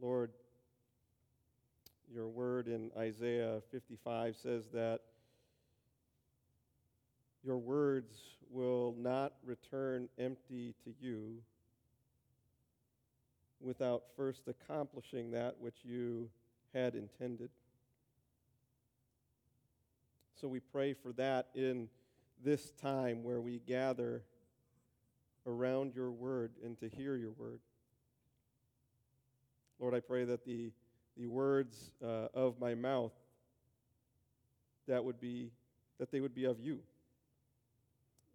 Lord, your word in Isaiah 55 says that your words will not return empty to you without first accomplishing that which you had intended. So we pray for that in this time where we gather around your word and to hear your word. Lord, I pray that the, the words uh, of my mouth that would be that they would be of you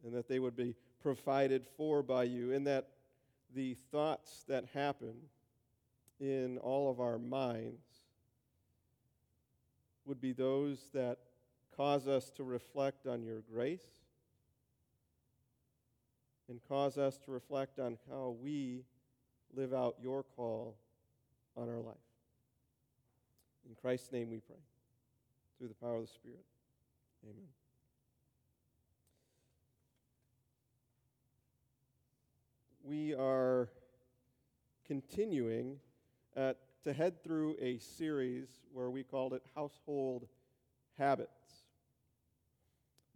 and that they would be provided for by you and that the thoughts that happen in all of our minds would be those that cause us to reflect on your grace and cause us to reflect on how we live out your call on our life. In Christ's name we pray. Through the power of the Spirit. Amen. We are continuing uh, to head through a series where we called it Household Habits.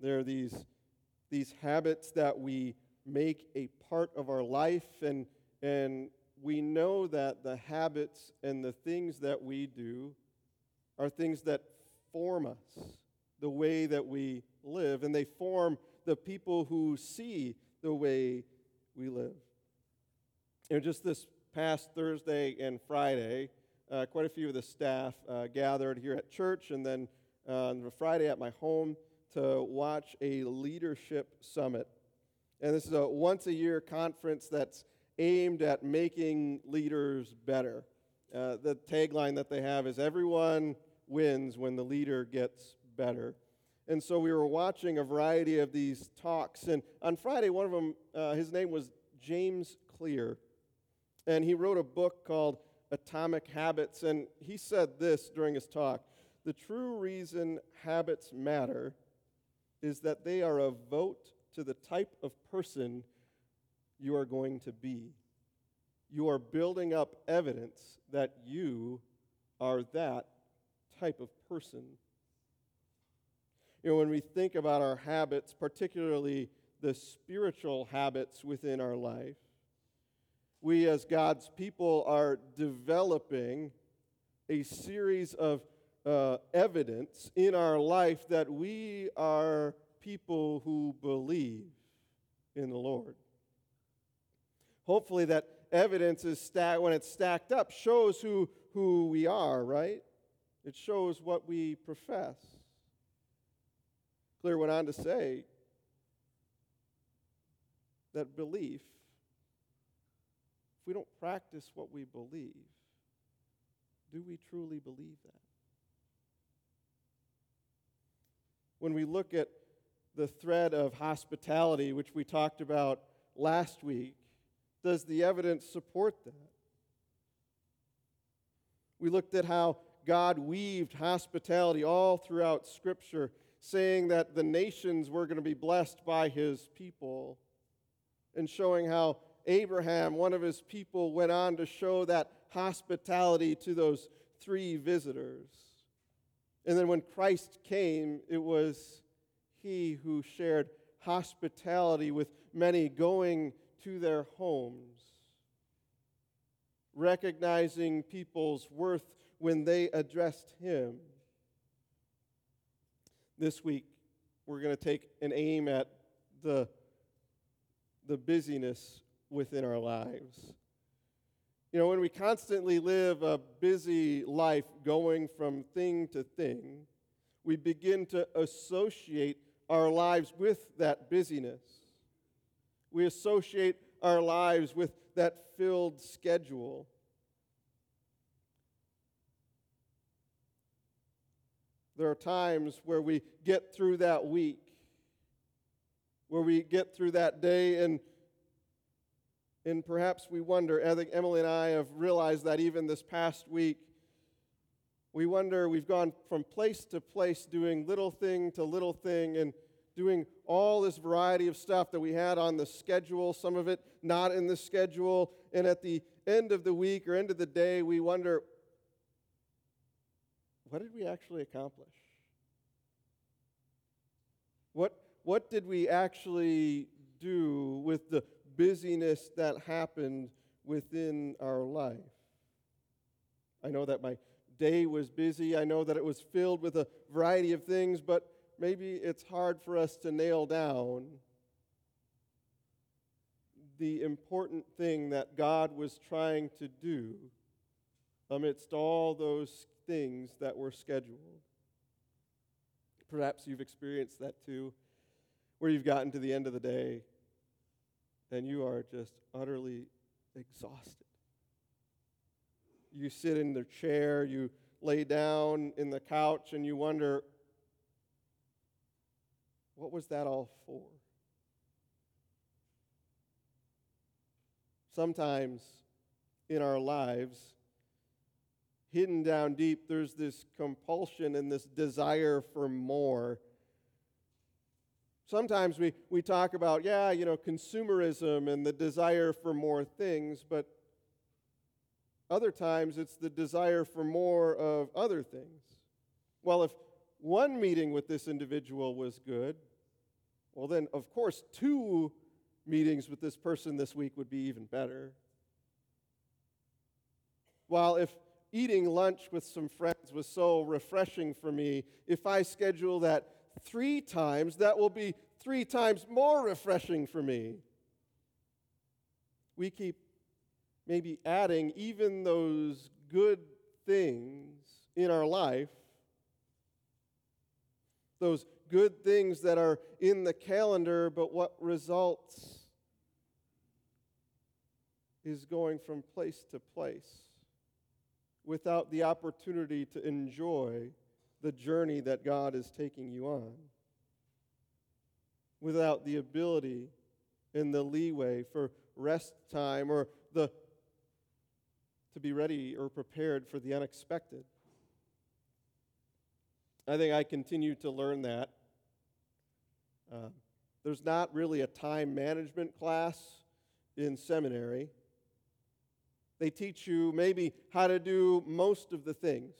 There are these, these habits that we make a part of our life, and, and we know that the habits and the things that we do are things that form us, the way that we live, and they form the people who see the way we live. Know, just this past Thursday and Friday, uh, quite a few of the staff uh, gathered here at church and then uh, on Friday at my home to watch a leadership summit. And this is a once a year conference that's aimed at making leaders better. Uh, the tagline that they have is everyone wins when the leader gets better. And so we were watching a variety of these talks. And on Friday, one of them, uh, his name was James Clear. And he wrote a book called Atomic Habits. And he said this during his talk The true reason habits matter is that they are a vote to the type of person you are going to be. You are building up evidence that you are that type of person. You know, when we think about our habits, particularly the spiritual habits within our life, we as God's people are developing a series of uh, evidence in our life that we are people who believe in the Lord. Hopefully, that evidence is stacked, when it's stacked up, shows who, who we are, right? It shows what we profess. Clear went on to say that belief if we don't practice what we believe, do we truly believe that? When we look at the thread of hospitality, which we talked about last week, does the evidence support that? We looked at how God weaved hospitality all throughout Scripture, saying that the nations were going to be blessed by his people, and showing how Abraham, one of his people, went on to show that hospitality to those three visitors. And then when Christ came, it was he who shared hospitality with many going to their homes, recognizing people's worth when they addressed him. This week, we're going to take an aim at the, the busyness within our lives. You know, when we constantly live a busy life going from thing to thing, we begin to associate our lives with that busyness. We associate our lives with that filled schedule. There are times where we get through that week, where we get through that day, and and perhaps we wonder, I think Emily and I have realized that even this past week, we wonder, we've gone from place to place doing little thing to little thing and doing all this variety of stuff that we had on the schedule, some of it not in the schedule. And at the end of the week or end of the day, we wonder what did we actually accomplish? What, what did we actually do with the busyness that happened within our life? I know that my day was busy. I know that it was filled with a variety of things, but maybe it's hard for us to nail down the important thing that God was trying to do amidst all those things that were scheduled. Perhaps you've experienced that too, where you've gotten to the end of the day and you are just utterly exhausted. You sit in the chair, you lay down in the couch, and you wonder, what was that all for? Sometimes in our lives, hidden down deep, there's this compulsion and this desire for more. Sometimes we, we talk about, yeah, you know, consumerism and the desire for more things, but other times it's the desire for more of other things. Well, if one meeting with this individual was good, well, then, of course, two meetings with this person this week would be even better. While if eating lunch with some friends was so refreshing for me, if I schedule that three times, that will be three times more refreshing for me. We keep maybe adding even those good things in our life, those good things that are in the calendar, but what results is going from place to place without the opportunity to enjoy the journey that God is taking you on, without the ability and the leeway for rest time or the to be ready or prepared for the unexpected. I think I continue to learn that. There's not really a time management class in seminary. They teach you maybe how to do most of the things,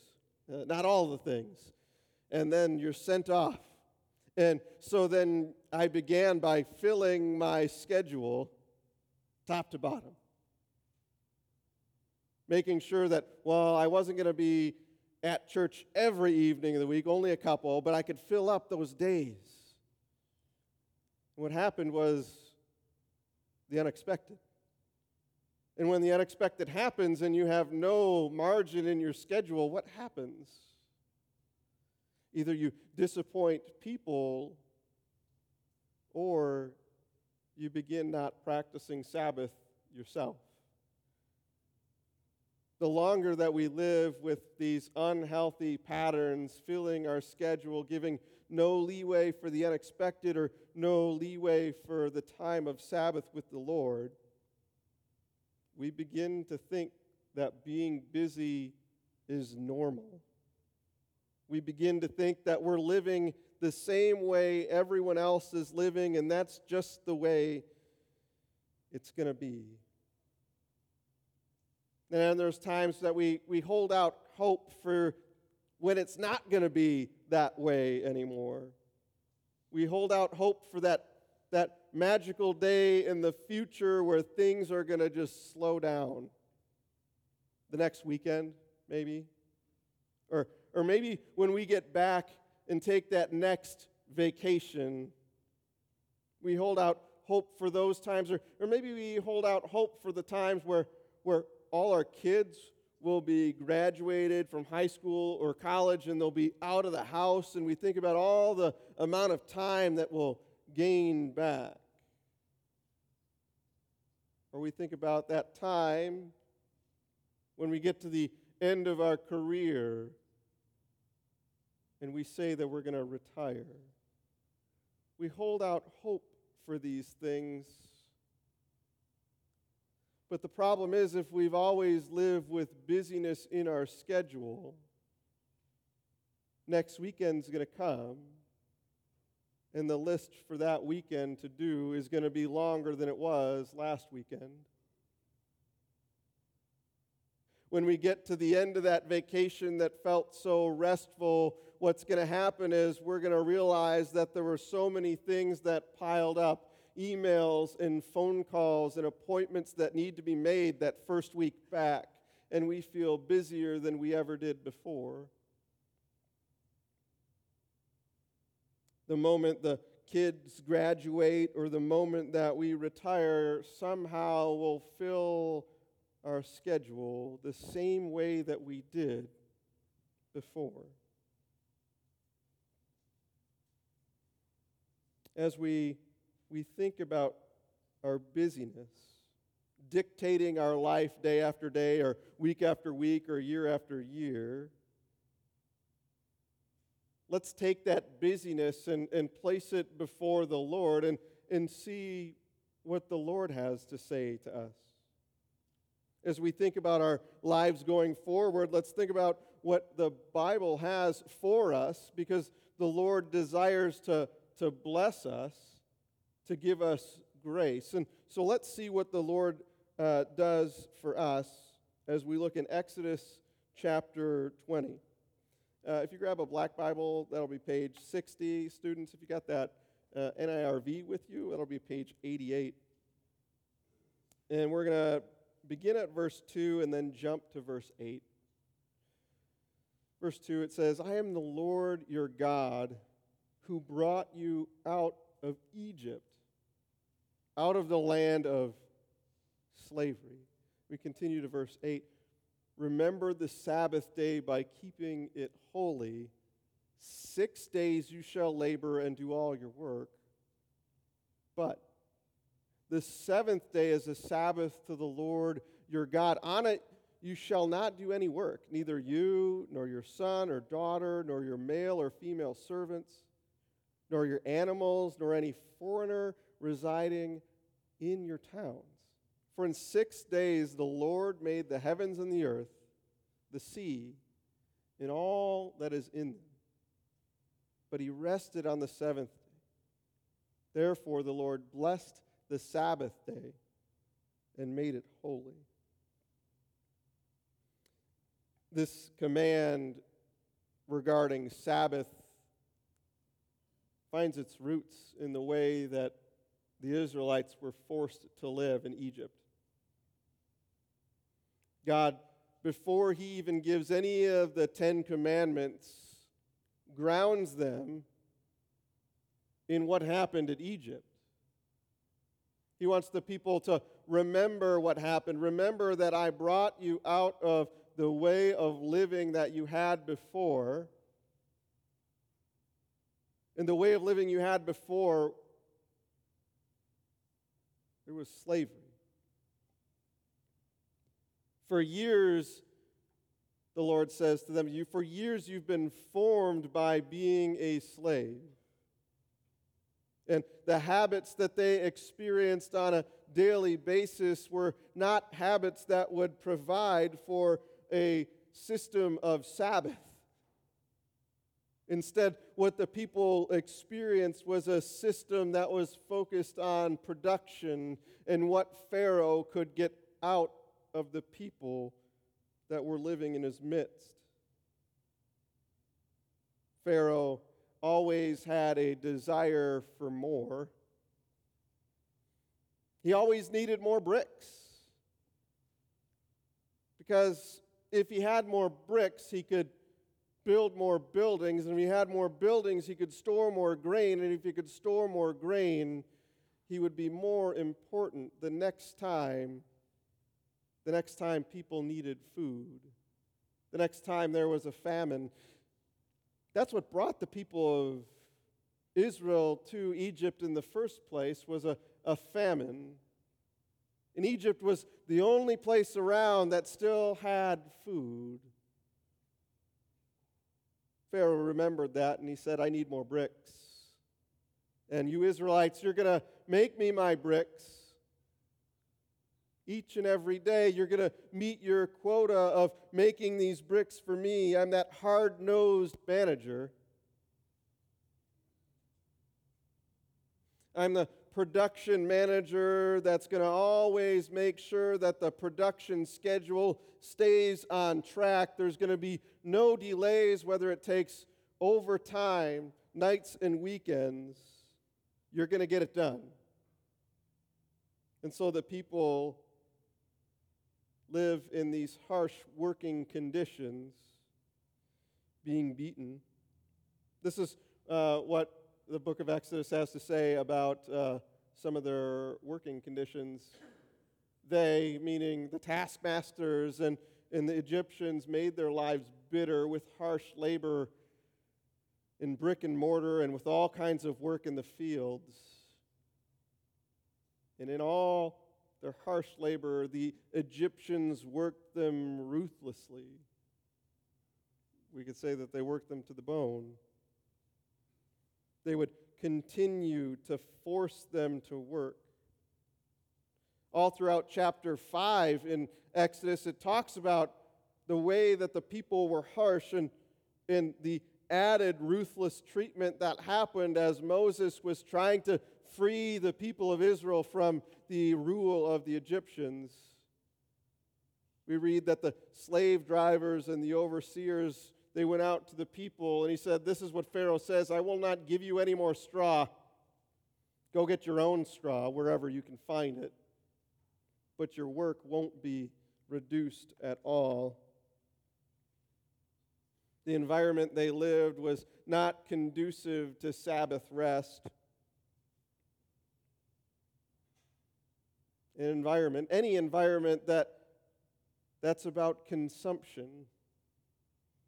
uh, not all the things, and then you're sent off. And so then I began by filling my schedule top to bottom making sure that, well, I wasn't going to be at church every evening of the week, only a couple, but I could fill up those days. What happened was the unexpected. And when the unexpected happens and you have no margin in your schedule, what happens? Either you disappoint people or you begin not practicing Sabbath yourself the longer that we live with these unhealthy patterns filling our schedule, giving no leeway for the unexpected or no leeway for the time of Sabbath with the Lord, we begin to think that being busy is normal. We begin to think that we're living the same way everyone else is living, and that's just the way it's going to be. And there's times that we, we hold out hope for when it's not going to be that way anymore. We hold out hope for that, that magical day in the future where things are going to just slow down. The next weekend, maybe. Or, or maybe when we get back and take that next vacation, we hold out hope for those times. Or, or maybe we hold out hope for the times where, where all our kids will be graduated from high school or college and they'll be out of the house, and we think about all the amount of time that we'll gain back. Or we think about that time when we get to the end of our career and we say that we're going to retire. We hold out hope for these things but the problem is, if we've always lived with busyness in our schedule, next weekend's going to come, And the list for that weekend to do is going to be longer than it was last weekend. When we get to the end of that vacation that felt so restful, what's going to happen is we're going to realize that there were so many things that piled up emails and phone calls and appointments that need to be made that first week back, and we feel busier than we ever did before. The moment the kids graduate or the moment that we retire, somehow will fill our schedule the same way that we did before. As we we think about our busyness dictating our life day after day, or week after week, or year after year, let's take that busyness and, and place it before the Lord and, and see what the Lord has to say to us. As we think about our lives going forward, let's think about what the Bible has for us because the Lord desires to, to bless us to give us grace. And so let's see what the Lord uh, does for us as we look in Exodus chapter 20. Uh, if you grab a black Bible, that'll be page 60. Students, if you got that uh, NIRV with you, that'll be page 88. And we're going to begin at verse 2 and then jump to verse 8. Verse 2, it says, I am the Lord your God who brought you out of Egypt out of the land of slavery. We continue to verse 8. Remember the Sabbath day by keeping it holy. Six days you shall labor and do all your work. But the seventh day is a Sabbath to the Lord your God. On it you shall not do any work, neither you, nor your son or daughter, nor your male or female servants, nor your animals, nor any foreigner residing in your towns. For in six days the Lord made the heavens and the earth, the sea, and all that is in them. But he rested on the seventh day. Therefore the Lord blessed the Sabbath day and made it holy. This command regarding Sabbath finds its roots in the way that the Israelites were forced to live in Egypt. God, before He even gives any of the Ten Commandments, grounds them in what happened at Egypt. He wants the people to remember what happened. Remember that I brought you out of the way of living that you had before. And the way of living you had before there was slavery. For years, the Lord says to them, you, For years you've been formed by being a slave. And the habits that they experienced on a daily basis were not habits that would provide for a system of Sabbath. Instead, what the people experienced was a system that was focused on production and what Pharaoh could get out of the people that were living in his midst. Pharaoh always had a desire for more. He always needed more bricks. Because if he had more bricks, he could build more buildings, and if he had more buildings, he could store more grain, and if he could store more grain, he would be more important the next time the next time people needed food the next time there was a famine. That's what brought the people of israel to egypt in the first place was a, a famine. And egypt was the only place around that still had food Pharaoh remembered that and he said, I need more bricks. And you Israelites, you're going to make me my bricks. Each and every day, you're going to meet your quota of making these bricks for me. I'm that hard nosed manager. I'm the production manager that's going to always make sure that the production schedule stays on track. There's going to be no delays, whether it takes overtime, nights and weekends. You're going to get it done. And so the people live in these harsh working conditions, being beaten. This is uh, what the book of Exodus has to say about uh, some of their working conditions. They, meaning the taskmasters and, and the Egyptians, made their lives bitter with harsh labor in brick and mortar and with all kinds of work in the fields. And in all their harsh labor, the Egyptians worked them ruthlessly. We could say that they worked them to the bone. They would continue to force them to work. All throughout chapter 5 in Exodus, it talks about the way that the people were harsh and, and the added ruthless treatment that happened as Moses was trying to free the people of Israel from the rule of the Egyptians. We read that the slave drivers and the overseers they went out to the people and he said, This is what Pharaoh says I will not give you any more straw. Go get your own straw wherever you can find it. But your work won't be reduced at all. The environment they lived was not conducive to Sabbath rest. An environment, any environment that that's about consumption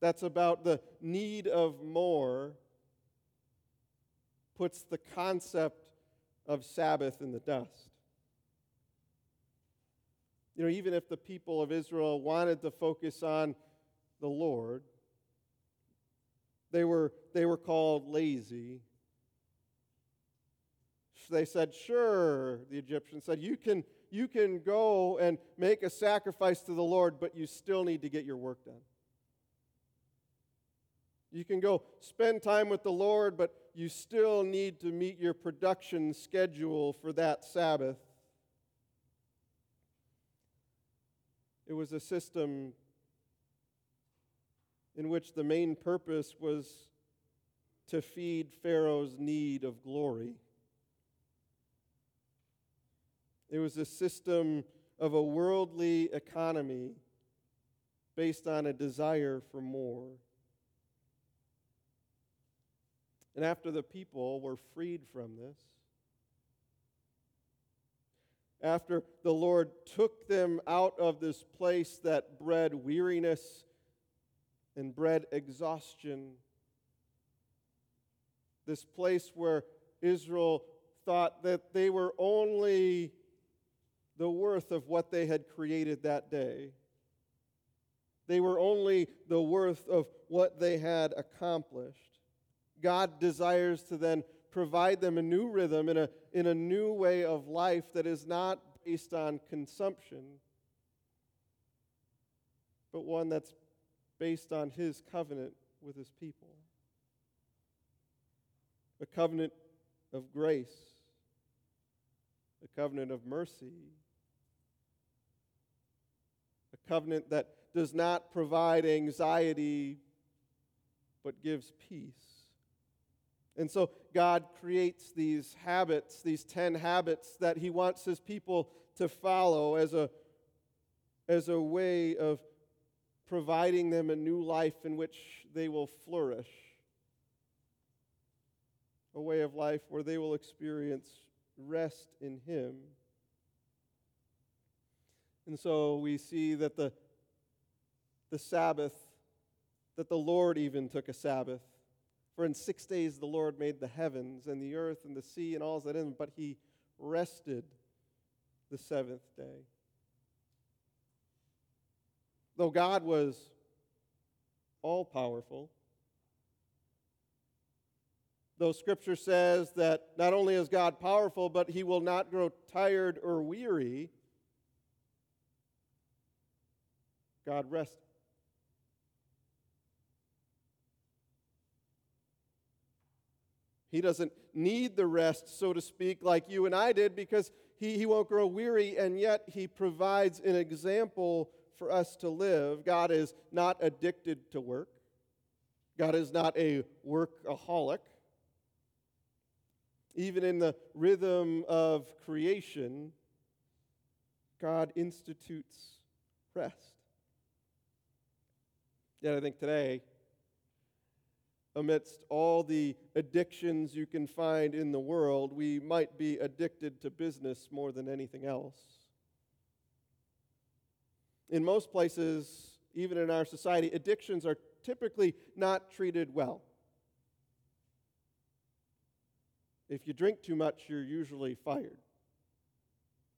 that's about the need of more puts the concept of Sabbath in the dust. You know, even if the people of Israel wanted to focus on the Lord, they were, they were called lazy. They said, Sure, the Egyptians said, you can, you can go and make a sacrifice to the Lord, but you still need to get your work done. You can go spend time with the Lord, but you still need to meet your production schedule for that Sabbath. It was a system in which the main purpose was to feed Pharaoh's need of glory. It was a system of a worldly economy based on a desire for more. And after the people were freed from this, after the Lord took them out of this place that bred weariness and bred exhaustion, this place where Israel thought that they were only the worth of what they had created that day. They were only the worth of what they had accomplished. God desires to then provide them a new rhythm in a, in a new way of life that is not based on consumption, but one that's based on His covenant with His people. A covenant of grace, a covenant of mercy, a covenant that does not provide anxiety but gives peace. And so God creates these habits, these 10 habits that He wants His people to follow as a, as a way of providing them a new life in which they will flourish. A way of life where they will experience rest in Him. And so we see that the, the Sabbath, that the Lord even took a Sabbath. For in six days the Lord made the heavens and the earth and the sea and all that in them, but he rested the seventh day. Though God was all powerful, though Scripture says that not only is God powerful, but he will not grow tired or weary, God rested. He doesn't need the rest, so to speak, like you and I did, because he, he won't grow weary, and yet he provides an example for us to live. God is not addicted to work, God is not a workaholic. Even in the rhythm of creation, God institutes rest. Yet I think today, amidst all the addictions you can find in the world, we might be addicted to business more than anything else. In most places, even in our society, addictions are typically not treated well. If you drink too much, you're usually fired.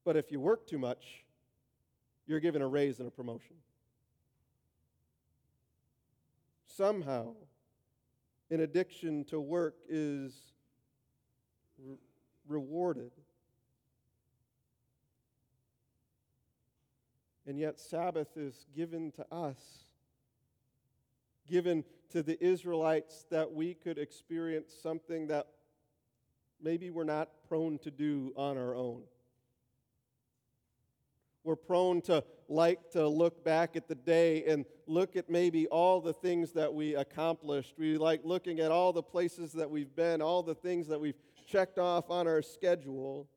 But if you work too much, you're given a raise and a promotion. Somehow, an addiction to work is re- rewarded. And yet, Sabbath is given to us, given to the Israelites that we could experience something that maybe we're not prone to do on our own. We're prone to like to look back at the day and look at maybe all the things that we accomplished. We like looking at all the places that we've been, all the things that we've checked off on our schedule,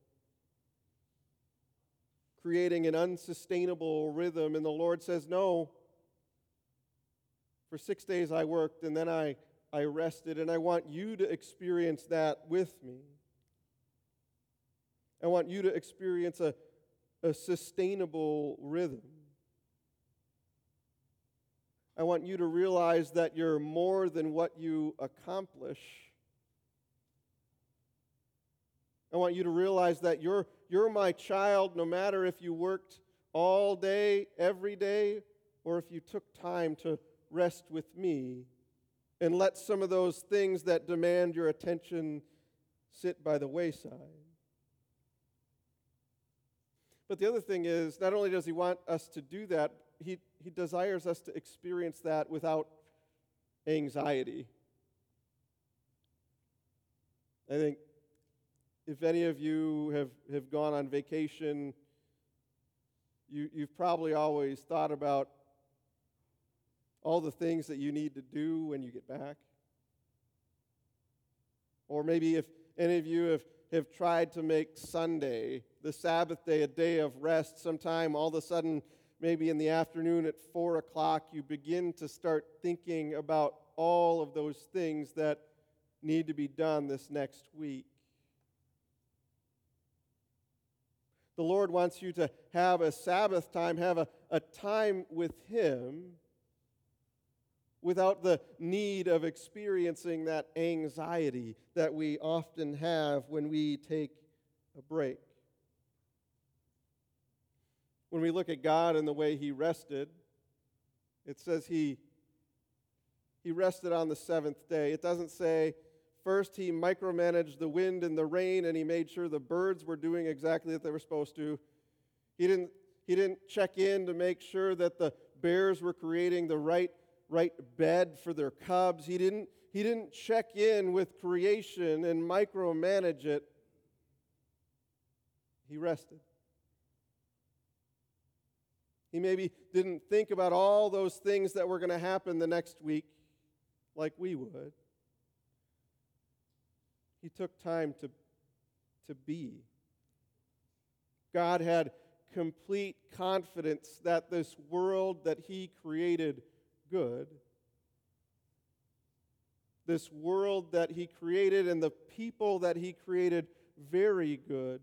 creating an unsustainable rhythm. And the Lord says, No, for six days I worked and then I, I rested, and I want you to experience that with me. I want you to experience a a sustainable rhythm. I want you to realize that you're more than what you accomplish. I want you to realize that you're, you're my child no matter if you worked all day, every day, or if you took time to rest with me and let some of those things that demand your attention sit by the wayside. But the other thing is, not only does he want us to do that, he, he desires us to experience that without anxiety. I think if any of you have, have gone on vacation, you, you've probably always thought about all the things that you need to do when you get back. Or maybe if any of you have have tried to make Sunday, the Sabbath day, a day of rest, sometime all of a sudden, maybe in the afternoon at four o'clock, you begin to start thinking about all of those things that need to be done this next week. The Lord wants you to have a Sabbath time, have a, a time with Him without the need of experiencing that anxiety that we often have when we take a break. When we look at God and the way He rested, it says He, he rested on the seventh day. It doesn't say, first He micromanaged the wind and the rain and He made sure the birds were doing exactly what they were supposed to. He didn't, he didn't check in to make sure that the bears were creating the right right bed for their cubs. He didn't, he didn't check in with creation and micromanage it. He rested. He maybe didn't think about all those things that were going to happen the next week like we would. He took time to, to be. God had complete confidence that this world that He created good. This world that He created and the people that He created very good.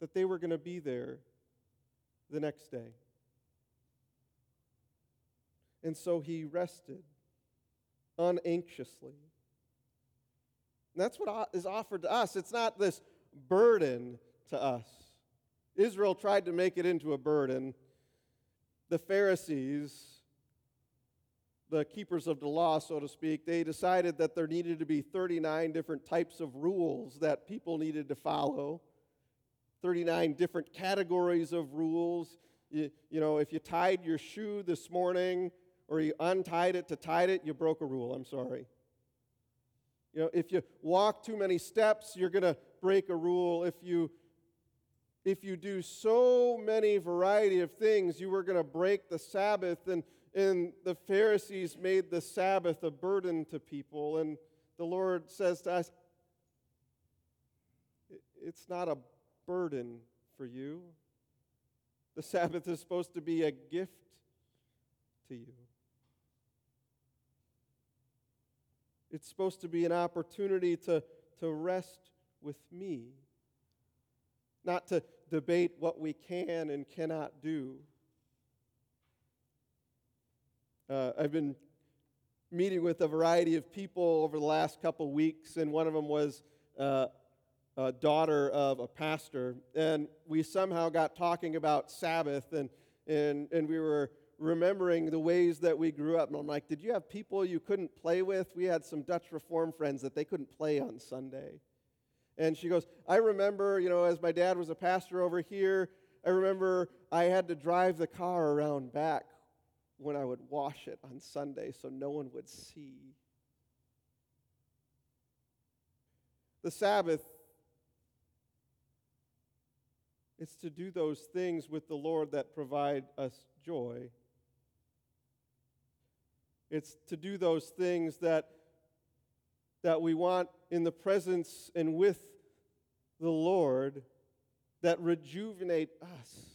That they were going to be there the next day. And so He rested unanxiously. And that's what is offered to us. It's not this burden to us. Israel tried to make it into a burden the Pharisees, the keepers of the law, so to speak, they decided that there needed to be 39 different types of rules that people needed to follow, 39 different categories of rules. You, you know, if you tied your shoe this morning or you untied it to tie it, you broke a rule. I'm sorry. You know, if you walk too many steps, you're going to break a rule. If you if you do so many variety of things, you were going to break the Sabbath. And, and the Pharisees made the Sabbath a burden to people. And the Lord says to us, it's not a burden for you. The Sabbath is supposed to be a gift to you. It's supposed to be an opportunity to, to rest with me, not to debate what we can and cannot do. Uh, I've been meeting with a variety of people over the last couple weeks, and one of them was uh, a daughter of a pastor. And we somehow got talking about Sabbath, and, and, and we were remembering the ways that we grew up. And I'm like, Did you have people you couldn't play with? We had some Dutch Reform friends that they couldn't play on Sunday. And she goes, I remember, you know, as my dad was a pastor over here, I remember I had to drive the car around back when I would wash it on Sunday so no one would see. The Sabbath is to do those things with the Lord that provide us joy. It's to do those things that, that we want in the presence and with the Lord that rejuvenate us.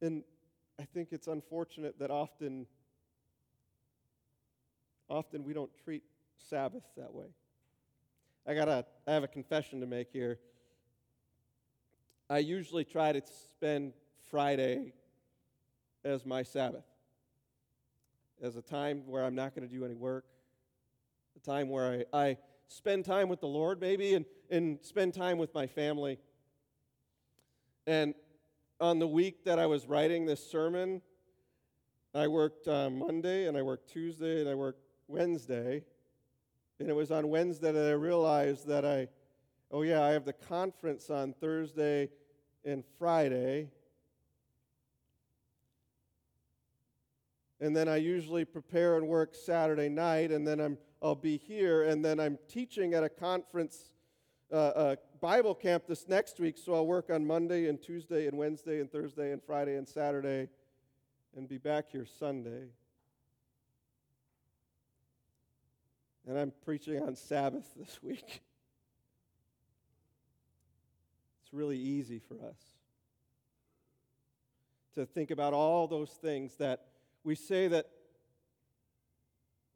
And I think it's unfortunate that often often we don't treat Sabbath that way. I got a I have a confession to make here. I usually try to spend Friday as my Sabbath, as a time where I'm not going to do any work, a time where I, I spend time with the Lord, maybe, and, and spend time with my family. And on the week that I was writing this sermon, I worked uh, Monday, and I worked Tuesday, and I worked Wednesday. And it was on Wednesday that I realized that I, oh yeah, I have the conference on Thursday and Friday. And then I usually prepare and work Saturday night, and then I'm, I'll be here, and then I'm teaching at a conference, uh, a Bible camp this next week, so I'll work on Monday and Tuesday and Wednesday and Thursday and Friday and Saturday and be back here Sunday. And I'm preaching on Sabbath this week. It's really easy for us to think about all those things that we say that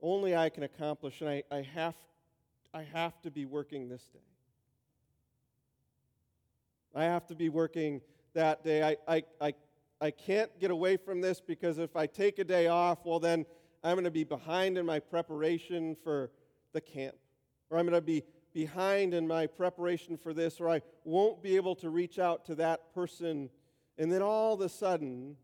only I can accomplish, and I, I, have, I have to be working this day. I have to be working that day. I, I, I, I can't get away from this because if I take a day off, well, then I'm going to be behind in my preparation for the camp, or I'm going to be behind in my preparation for this, or I won't be able to reach out to that person. And then all of a sudden,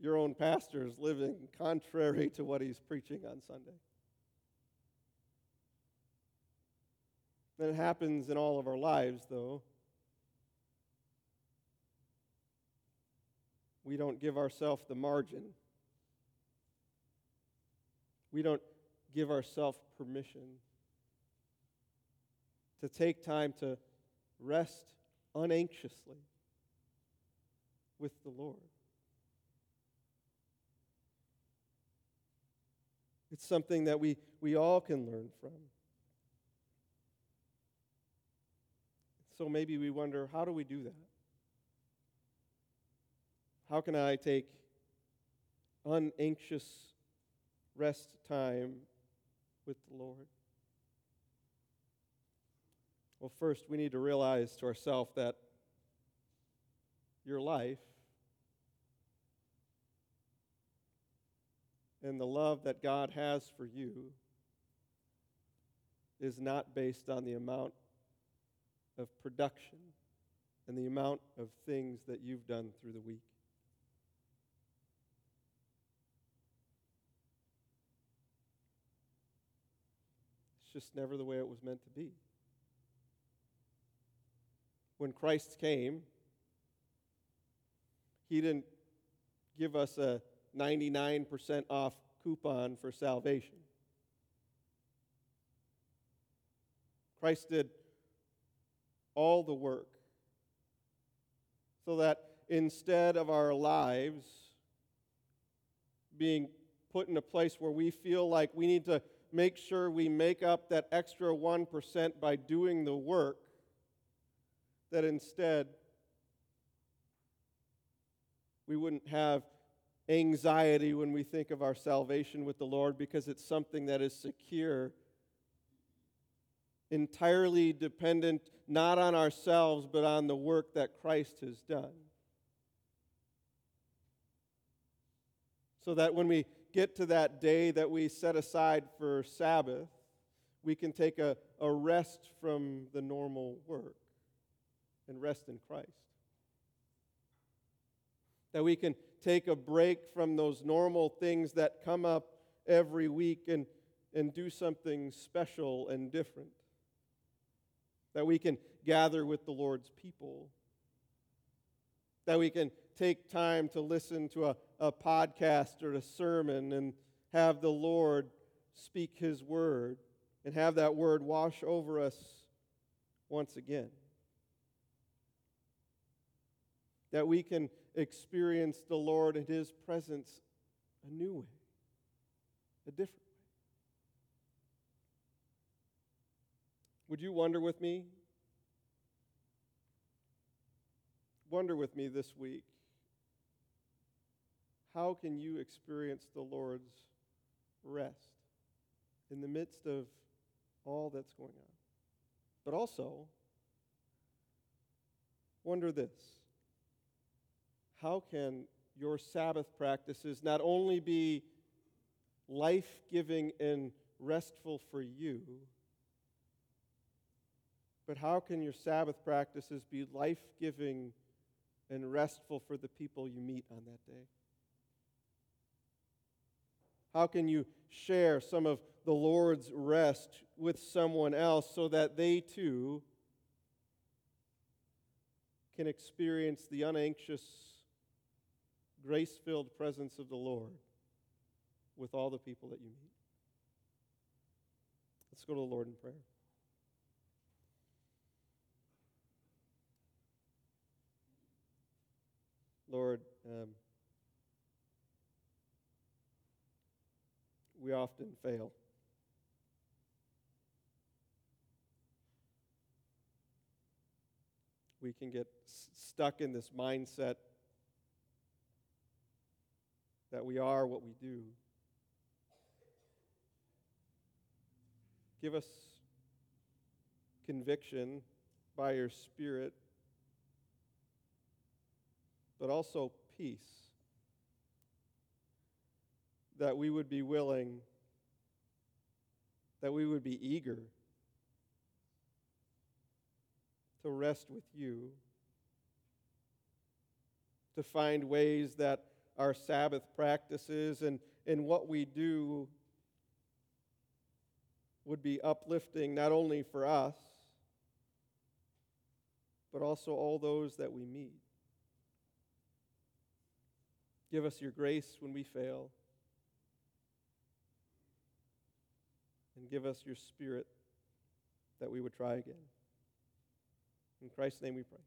your own pastor is living contrary to what he's preaching on Sunday. That happens in all of our lives, though. We don't give ourselves the margin. We don't give ourselves permission to take time to rest unanxiously with the Lord. It's something that we, we all can learn from. So maybe we wonder how do we do that? How can I take unanxious rest time with the Lord? Well, first, we need to realize to ourselves that your life and the love that God has for you is not based on the amount of production and the amount of things that you've done through the week. Just never the way it was meant to be. When Christ came, he didn't give us a 99% off coupon for salvation. Christ did all the work so that instead of our lives being put in a place where we feel like we need to make sure we make up that extra 1% by doing the work, that instead we wouldn't have anxiety when we think of our salvation with the Lord because it's something that is secure, entirely dependent not on ourselves but on the work that Christ has done. So that when we get to that day that we set aside for Sabbath, we can take a, a rest from the normal work and rest in Christ. That we can take a break from those normal things that come up every week and, and do something special and different. That we can gather with the Lord's people. That we can take time to listen to a, a podcast or a sermon and have the Lord speak His word and have that word wash over us once again. That we can experience the Lord and His presence a new way, a different way. Would you wonder with me? Wonder with me this week. How can you experience the Lord's rest in the midst of all that's going on? But also, wonder this how can your Sabbath practices not only be life giving and restful for you, but how can your Sabbath practices be life giving and restful for the people you meet on that day? How can you share some of the Lord's rest with someone else so that they too can experience the unanxious, grace filled presence of the Lord with all the people that you meet? Let's go to the Lord in prayer. Lord, um, we often fail. We can get s- stuck in this mindset that we are what we do. Give us conviction by your Spirit, but also peace that we would be willing, that we would be eager to rest with you, to find ways that our Sabbath practices and, and what we do would be uplifting not only for us, but also all those that we meet. Give us your grace when we fail. And give us your spirit that we would try again. In Christ's name we pray.